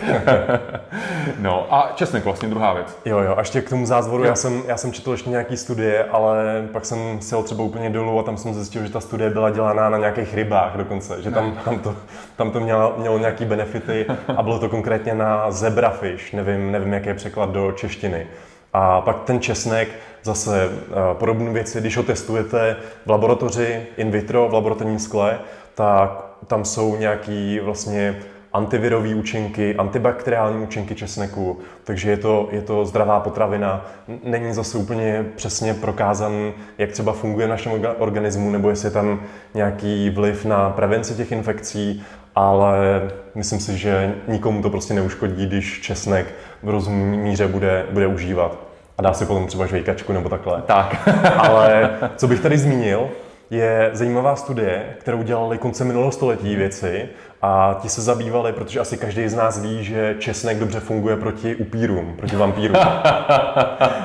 no a česnek vlastně druhá věc. Jo, jo, a ještě k tomu zázvoru, já jsem, já jsem četl ještě nějaký studie, ale pak jsem se třeba úplně dolů a tam jsem zjistil, že ta studie byla dělaná na nějakých rybách dokonce, že tam, tam to, tam to mělo, mělo nějaký benefity a bylo to konkrétně na zebrafish, nevím, nevím, jaký je překlad do češtiny. A pak ten česnek, zase eh, podobné věci, když ho testujete v laboratoři in vitro, v laboratorním skle, tak tam jsou nějaký vlastně antivirové účinky, antibakteriální účinky česneku, takže je to, je to zdravá potravina. Není zase úplně přesně prokázan, jak třeba funguje v našem organismu, nebo jestli je tam nějaký vliv na prevenci těch infekcí, ale myslím si, že nikomu to prostě neuškodí, když česnek v rozumné míře bude, bude užívat. A dá si potom třeba žvejkačku nebo takhle. Tak. ale co bych tady zmínil, je zajímavá studie, kterou dělali konce minulého století věci a ti se zabývali, protože asi každý z nás ví, že česnek dobře funguje proti upírům, proti vampírům.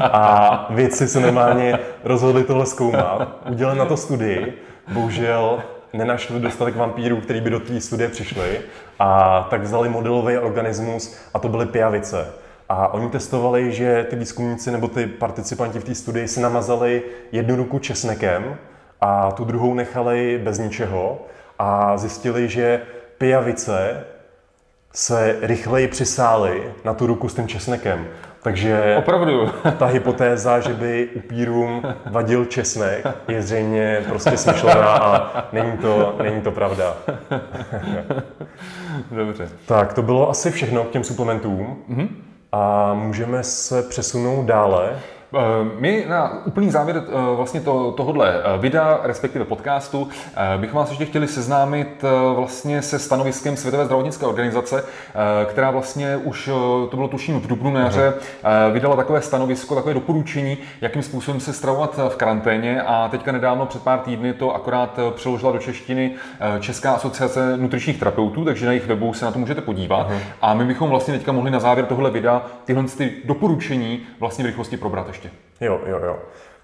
A věci se normálně rozhodli tohle zkoumat, udělali na to studii, bohužel nenašli dostatek vampírů, který by do té studie přišli a tak vzali modelový organismus a to byly pijavice. A oni testovali, že ty výzkumníci nebo ty participanti v té studii si namazali jednu ruku česnekem a tu druhou nechali bez ničeho a zjistili, že pijavice se rychleji přisály na tu ruku s tím česnekem. Takže Opravdu. ta hypotéza, že by upírům vadil česnek, je zřejmě prostě smyšlená a není to, není to pravda. Dobře. Tak, to bylo asi všechno k těm suplementům. Mm-hmm. A můžeme se přesunout dále. Eh, my na úplný závěr eh, vlastně to, tohohle eh, videa, respektive podcastu, bychom vás ještě chtěli seznámit vlastně se stanoviskem Světové zdravotnické organizace, která vlastně už, to bylo tuším v dubnu na jaře, vydala takové stanovisko, takové doporučení, jakým způsobem se stravovat v karanténě a teďka nedávno před pár týdny to akorát přeložila do češtiny Česká asociace nutričních terapeutů, takže na jejich webu se na to můžete podívat. Uh-huh. A my bychom vlastně teďka mohli na závěr tohle videa tyhle ty doporučení vlastně v rychlosti probrat ještě ještě. Jo, jo, jo.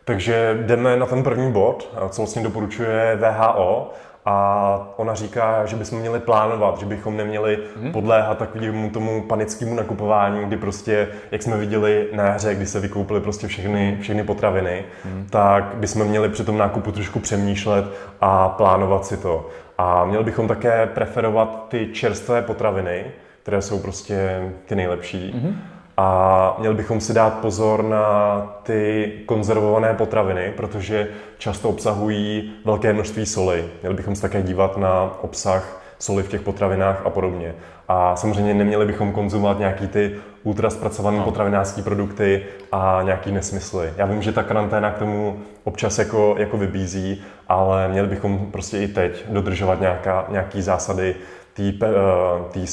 Takže jdeme na ten první bod, co vlastně doporučuje VHO. A ona říká, že bychom měli plánovat, že bychom neměli hmm. podléhat takovému tomu panickému nakupování, kdy prostě, jak jsme viděli na jaře, kdy se vykoupily prostě všechny, všechny potraviny, hmm. tak bychom měli při tom nákupu trošku přemýšlet a plánovat si to. A měli bychom také preferovat ty čerstvé potraviny, které jsou prostě ty nejlepší. Hmm a měli bychom si dát pozor na ty konzervované potraviny, protože často obsahují velké množství soli. Měli bychom se také dívat na obsah soli v těch potravinách a podobně. A samozřejmě neměli bychom konzumovat nějaký ty ultra zpracované no. potravinářské produkty a nějaký nesmysly. Já vím, že ta karanténa k tomu občas jako, jako vybízí, ale měli bychom prostě i teď dodržovat nějaká, nějaký zásady té uh,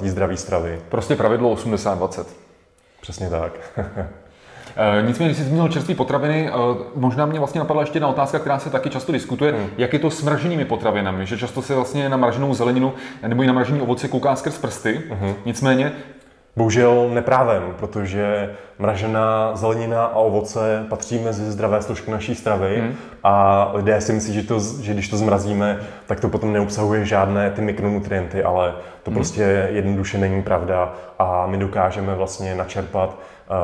uh, zdravé stravy. Prostě pravidlo 80-20. Přesně tak. Eh, nicméně, když jsi zmínil čerstvé potraviny, eh, možná mě vlastně napadla ještě jedna otázka, která se taky často diskutuje, hmm. jak je to s mraženými potravinami, že často se vlastně na mraženou zeleninu nebo i na mražený ovoce kouká skrz prsty. Hmm. Nicméně Bohužel neprávem, protože mražená zelenina a ovoce patří mezi zdravé složky naší stravy hmm. a lidé si myslí, že, to, že když to zmrazíme, tak to potom neobsahuje žádné ty mikronutrienty, ale to hmm. prostě jednoduše není pravda a my dokážeme vlastně načerpat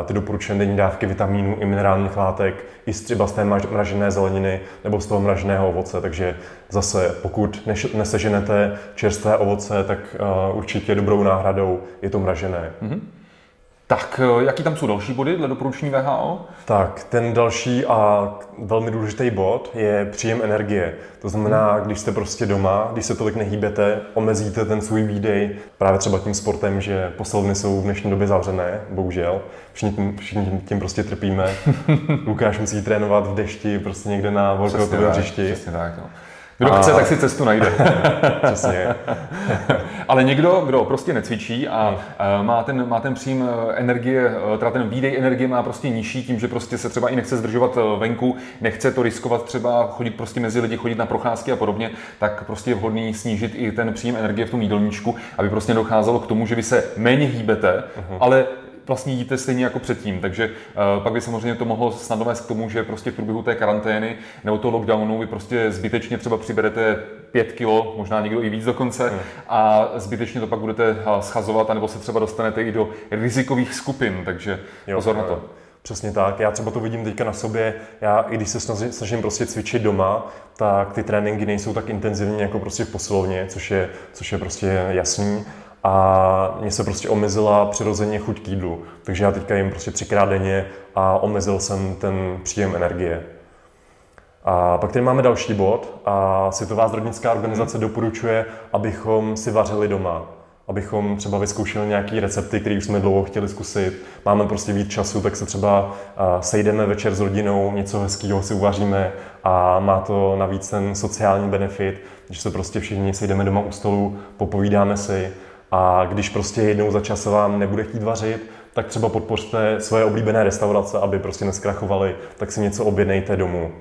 ty doporučené denní dávky vitamínů i minerálních látek i třeba z té mražené zeleniny nebo z toho mraženého ovoce. Takže zase, pokud neseženete čerstvé ovoce, tak určitě dobrou náhradou je to mražené. Mm-hmm. Tak eh, jaký tam jsou další body dle doporučení VHO? Tak ten další a velmi důležitý bod je příjem energie. To znamená, hmm. když jste prostě doma, když se tolik nehýbete, omezíte ten svůj výdej právě třeba tím sportem, že posilovny jsou v dnešní době zavřené, bohužel. Všichni tím, všichni tím, tím prostě trpíme. Lukáš musí trénovat v dešti, prostě někde na workoutovém hřišti. Přesně tak, no. Kdo a... chce, tak si cestu najde. Přesně. Ale někdo, kdo prostě necvičí a má ten, má ten příjem e, energie, e, teda ten výdej energie má prostě nižší tím, že prostě se třeba i nechce zdržovat e, venku, nechce to riskovat třeba chodit prostě mezi lidi, chodit na procházky a podobně, tak prostě je vhodný snížit i ten příjem energie v tom jídelníčku, aby prostě docházelo k tomu, že vy se méně hýbete, uh-huh. ale vlastně jíte stejně jako předtím. Takže uh, pak by samozřejmě to mohlo snadno vést k tomu, že prostě v průběhu té karantény nebo toho lockdownu vy prostě zbytečně třeba přiberete 5 kilo, možná někdo i víc dokonce, hmm. a zbytečně to pak budete eh, schazovat, anebo se třeba dostanete i do rizikových skupin, takže jo, pozor na to. Přesně tak. Já třeba to vidím teďka na sobě. Já, i když se snažím, snažím prostě cvičit doma, tak ty tréninky nejsou tak intenzivní jako prostě v posilovně, což je, což je prostě jasný a mě se prostě omezila přirozeně chuť k jídlu. Takže já teďka jim prostě třikrát denně a omezil jsem ten příjem energie. A pak tady máme další bod a Světová zdravotnická organizace hmm. doporučuje, abychom si vařili doma. Abychom třeba vyzkoušeli nějaké recepty, které už jsme dlouho chtěli zkusit. Máme prostě víc času, tak se třeba sejdeme večer s rodinou, něco hezkého si uvaříme a má to navíc ten sociální benefit, že se prostě všichni sejdeme doma u stolu, popovídáme si a když prostě jednou za čas vám nebude chtít vařit, tak třeba podpořte svoje oblíbené restaurace, aby prostě neskrachovali, tak si něco objednejte domů.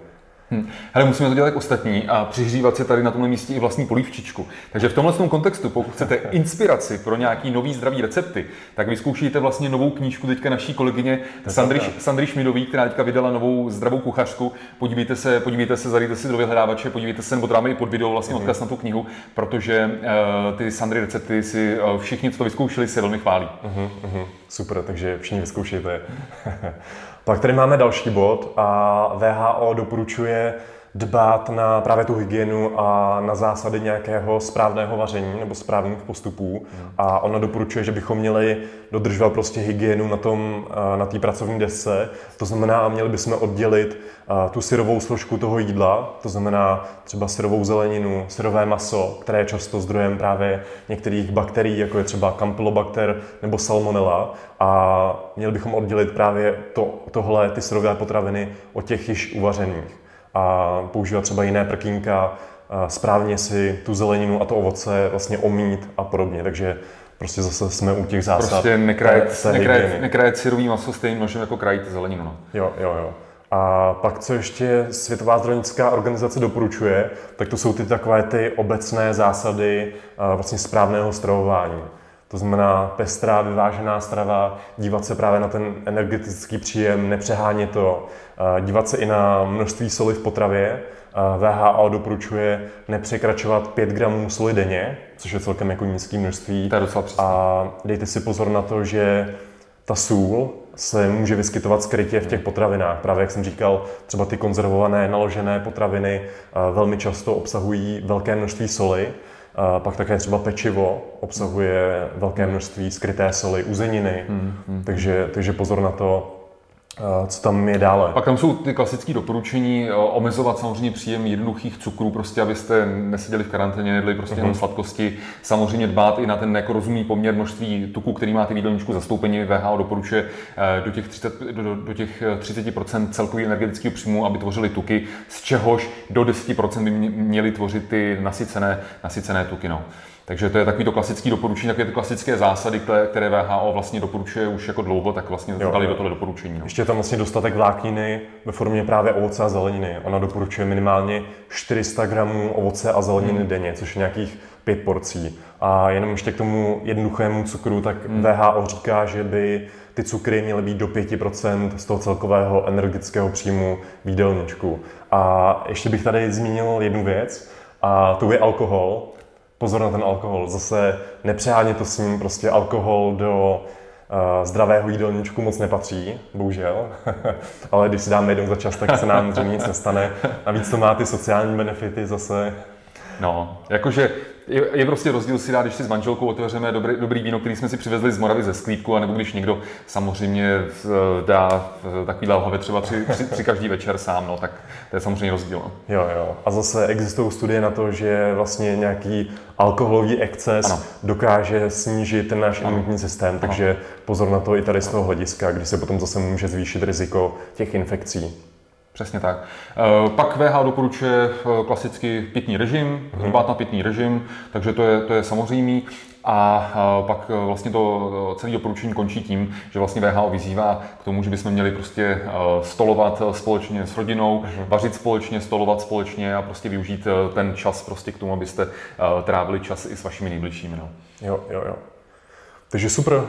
Hm. Hele, musíme to dělat ostatní a přihřívat si tady na tomhle místě i vlastní polívčičku. Takže v tomhle tom kontextu, pokud chcete inspiraci pro nějaký nový zdravý recepty, tak vyzkoušíte vlastně novou knížku teďka naší kolegyně Sandry, Sandry Šmidový, která teďka vydala novou zdravou kuchařku. Podívejte se, podívejte se, zadejte si do vyhledávače, podívejte se, nebo dáme i pod video vlastně mhm. odkaz na tu knihu, protože uh, ty Sandry recepty si uh, všichni, co to vyzkoušeli, si velmi chválí. Uh-huh, uh-huh. Super, takže všichni vyzkoušejte. Pak tady máme další bod a VHO doporučuje dbát na právě tu hygienu a na zásady nějakého správného vaření nebo správných postupů. A ona doporučuje, že bychom měli dodržovat prostě hygienu na tom, na té pracovní desce. To znamená, měli bychom oddělit tu syrovou složku toho jídla, to znamená třeba syrovou zeleninu, syrové maso, které je často zdrojem právě některých bakterií, jako je třeba Campylobacter nebo Salmonella. A měli bychom oddělit právě to, tohle, ty syrové potraviny od těch již uvařených a používat třeba jiné prkínka, správně si tu zeleninu a to ovoce vlastně omít a podobně. Takže prostě zase jsme u těch zásad. Prostě nekrajet, nekrajet, nekrajet syrový maso stejným nožem jako krajíte zeleninu. No. Jo, jo, jo. A pak, co ještě Světová zdravotnická organizace doporučuje, tak to jsou ty takové ty obecné zásady vlastně správného stravování. To znamená pestrá, vyvážená strava, dívat se právě na ten energetický příjem, nepřehánět to, dívat se i na množství soli v potravě. VHO doporučuje nepřekračovat 5 gramů soli denně, což je celkem jako nízké množství. To je docela A dejte si pozor na to, že ta sůl se může vyskytovat skrytě v těch potravinách. Právě jak jsem říkal, třeba ty konzervované, naložené potraviny velmi často obsahují velké množství soli pak také třeba pečivo obsahuje velké množství skryté soli, uzeniny, hmm, hmm. Takže, takže pozor na to, co tam je dále. Pak tam jsou ty klasické doporučení, omezovat samozřejmě příjem jednoduchých cukrů, prostě abyste neseděli v karanténě, jedli prostě uh-huh. jenom mhm. sladkosti. Samozřejmě dbát i na ten jako rozumný poměr množství tuků, který máte v jídelníčku zastoupení. VHO doporučuje eh, do těch, 30, do, do těch 30% celkového energetického příjmu, aby tvořili tuky, z čehož do 10% by měly tvořit ty nasycené, nasycené tuky. No. Takže to je takový to klasický doporučení, takové ty klasické zásady, které VHO vlastně doporučuje už jako dlouho, tak vlastně jo, dali jo. do toho doporučení. No. Ještě je tam vlastně dostatek vlákniny ve formě právě ovoce a zeleniny. Ona doporučuje minimálně 400 gramů ovoce a zeleniny hmm. denně, což je nějakých pět porcí. A jenom ještě k tomu jednoduchému cukru, tak hmm. VHO říká, že by ty cukry měly být do 5% z toho celkového energetického příjmu v jídelníčku. A ještě bych tady zmínil jednu věc, a to je alkohol pozor na ten alkohol. Zase nepřehánět to s ním, prostě alkohol do uh, zdravého jídelníčku moc nepatří, bohužel. Ale když si dáme jednou za čas, tak se nám zřejmě nic nestane. Navíc to má ty sociální benefity zase. No, jakože je, je prostě rozdíl si dát, když si s manželkou otevřeme dobrý, dobrý víno, který jsme si přivezli z Moravy ze sklípku, anebo když někdo samozřejmě dá takový lahve třeba tři, tři, tři, každý večer sám, no, tak to je samozřejmě rozdíl. No. Jo, jo. A zase existují studie na to, že vlastně nějaký alkoholový exces ano. dokáže snížit ten náš imunitní systém, ano. takže pozor na to i tady z toho hlediska, kdy se potom zase může zvýšit riziko těch infekcí. Přesně tak. Eh, pak VH doporučuje eh, klasicky pitný režim, mhm. dbát na pitný režim, takže to je, to je samozřejmý. A eh, pak vlastně to celé doporučení končí tím, že vlastně VHO vyzývá k tomu, že bychom měli prostě stolovat společně s rodinou, uh-huh. vařit společně, stolovat společně a prostě využít ten čas prostě k tomu, abyste trávili čas i s vašimi nejbližšími. No. Jo, jo, jo. Takže super,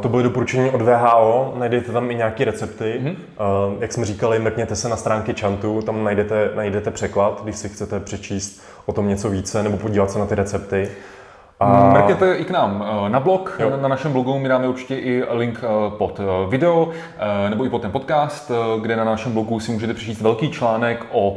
to byly doporučení od VHO, najdete tam i nějaké recepty. Mm-hmm. Jak jsme říkali, mrkněte se na stránky Chantu, tam najdete, najdete překlad, když si chcete přečíst o tom něco více nebo podívat se na ty recepty. A... Mrkněte i k nám eh, na blog, jo. na našem blogu my dáme určitě i link eh, pod eh, video nebo i pod ten podcast, kde na našem blogu si můžete přečíst velký článek o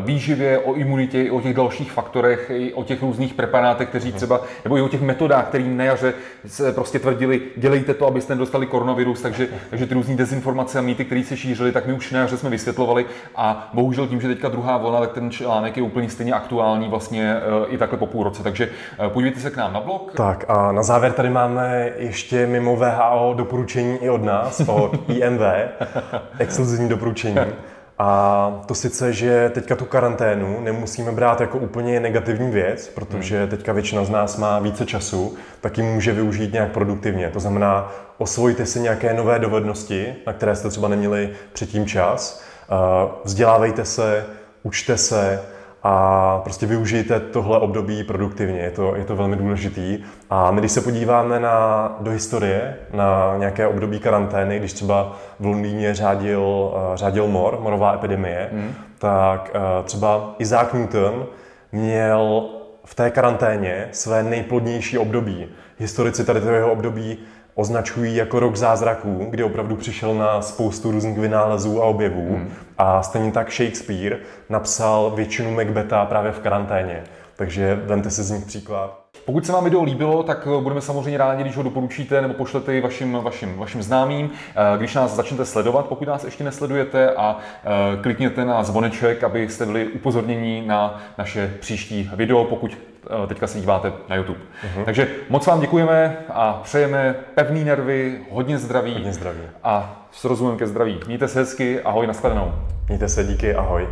výživě, o imunitě, i o těch dalších faktorech, i o těch různých preparátech, kteří mhm. třeba, nebo i o těch metodách, kterým na jaře se prostě tvrdili, dělejte to, abyste nedostali koronavirus, takže, takže ty různé dezinformace a mýty, které se šířily, tak my už na jaře jsme vysvětlovali a bohužel tím, že teďka druhá vlna, tak ten článek je úplně stejně aktuální vlastně i takhle po půl roce. Takže podívejte se se k nám na blog. Tak a na závěr tady máme ještě mimo VHO doporučení i od nás, od IMV, exkluzivní doporučení. A to sice, že teďka tu karanténu nemusíme brát jako úplně negativní věc, protože hmm. teďka většina z nás má více času, tak ji může využít nějak produktivně. To znamená, osvojte si nějaké nové dovednosti, na které jste třeba neměli předtím čas, vzdělávejte se, učte se, a prostě využijte tohle období produktivně, je to, je to velmi důležitý. A my, když se podíváme na, do historie, na nějaké období karantény, když třeba v Londýně řádil, eh, řádil mor, morová epidemie, hmm. tak eh, třeba Isaac Newton měl v té karanténě své nejplodnější období. Historici tady toho jeho období označují jako rok zázraků, kdy opravdu přišel na spoustu různých vynálezů a objevů. Hmm. A stejně tak Shakespeare napsal většinu Macbeta právě v karanténě. Takže vemte si z nich příklad. Pokud se vám video líbilo, tak eh, budeme samozřejmě rádi, když ho doporučíte nebo pošlete vašim, vašim, vašim známým. Eh, když nás začnete sledovat, pokud nás ještě nesledujete a eh, klikněte na zvoneček, abyste byli upozorněni na naše příští video, pokud teďka se díváte na YouTube. Uh-huh. Takže moc vám děkujeme a přejeme pevný nervy, hodně zdraví. Hodně zdraví. A s rozumem ke zdraví. Mějte se hezky, ahoj, nashledanou. Mějte se, díky, ahoj.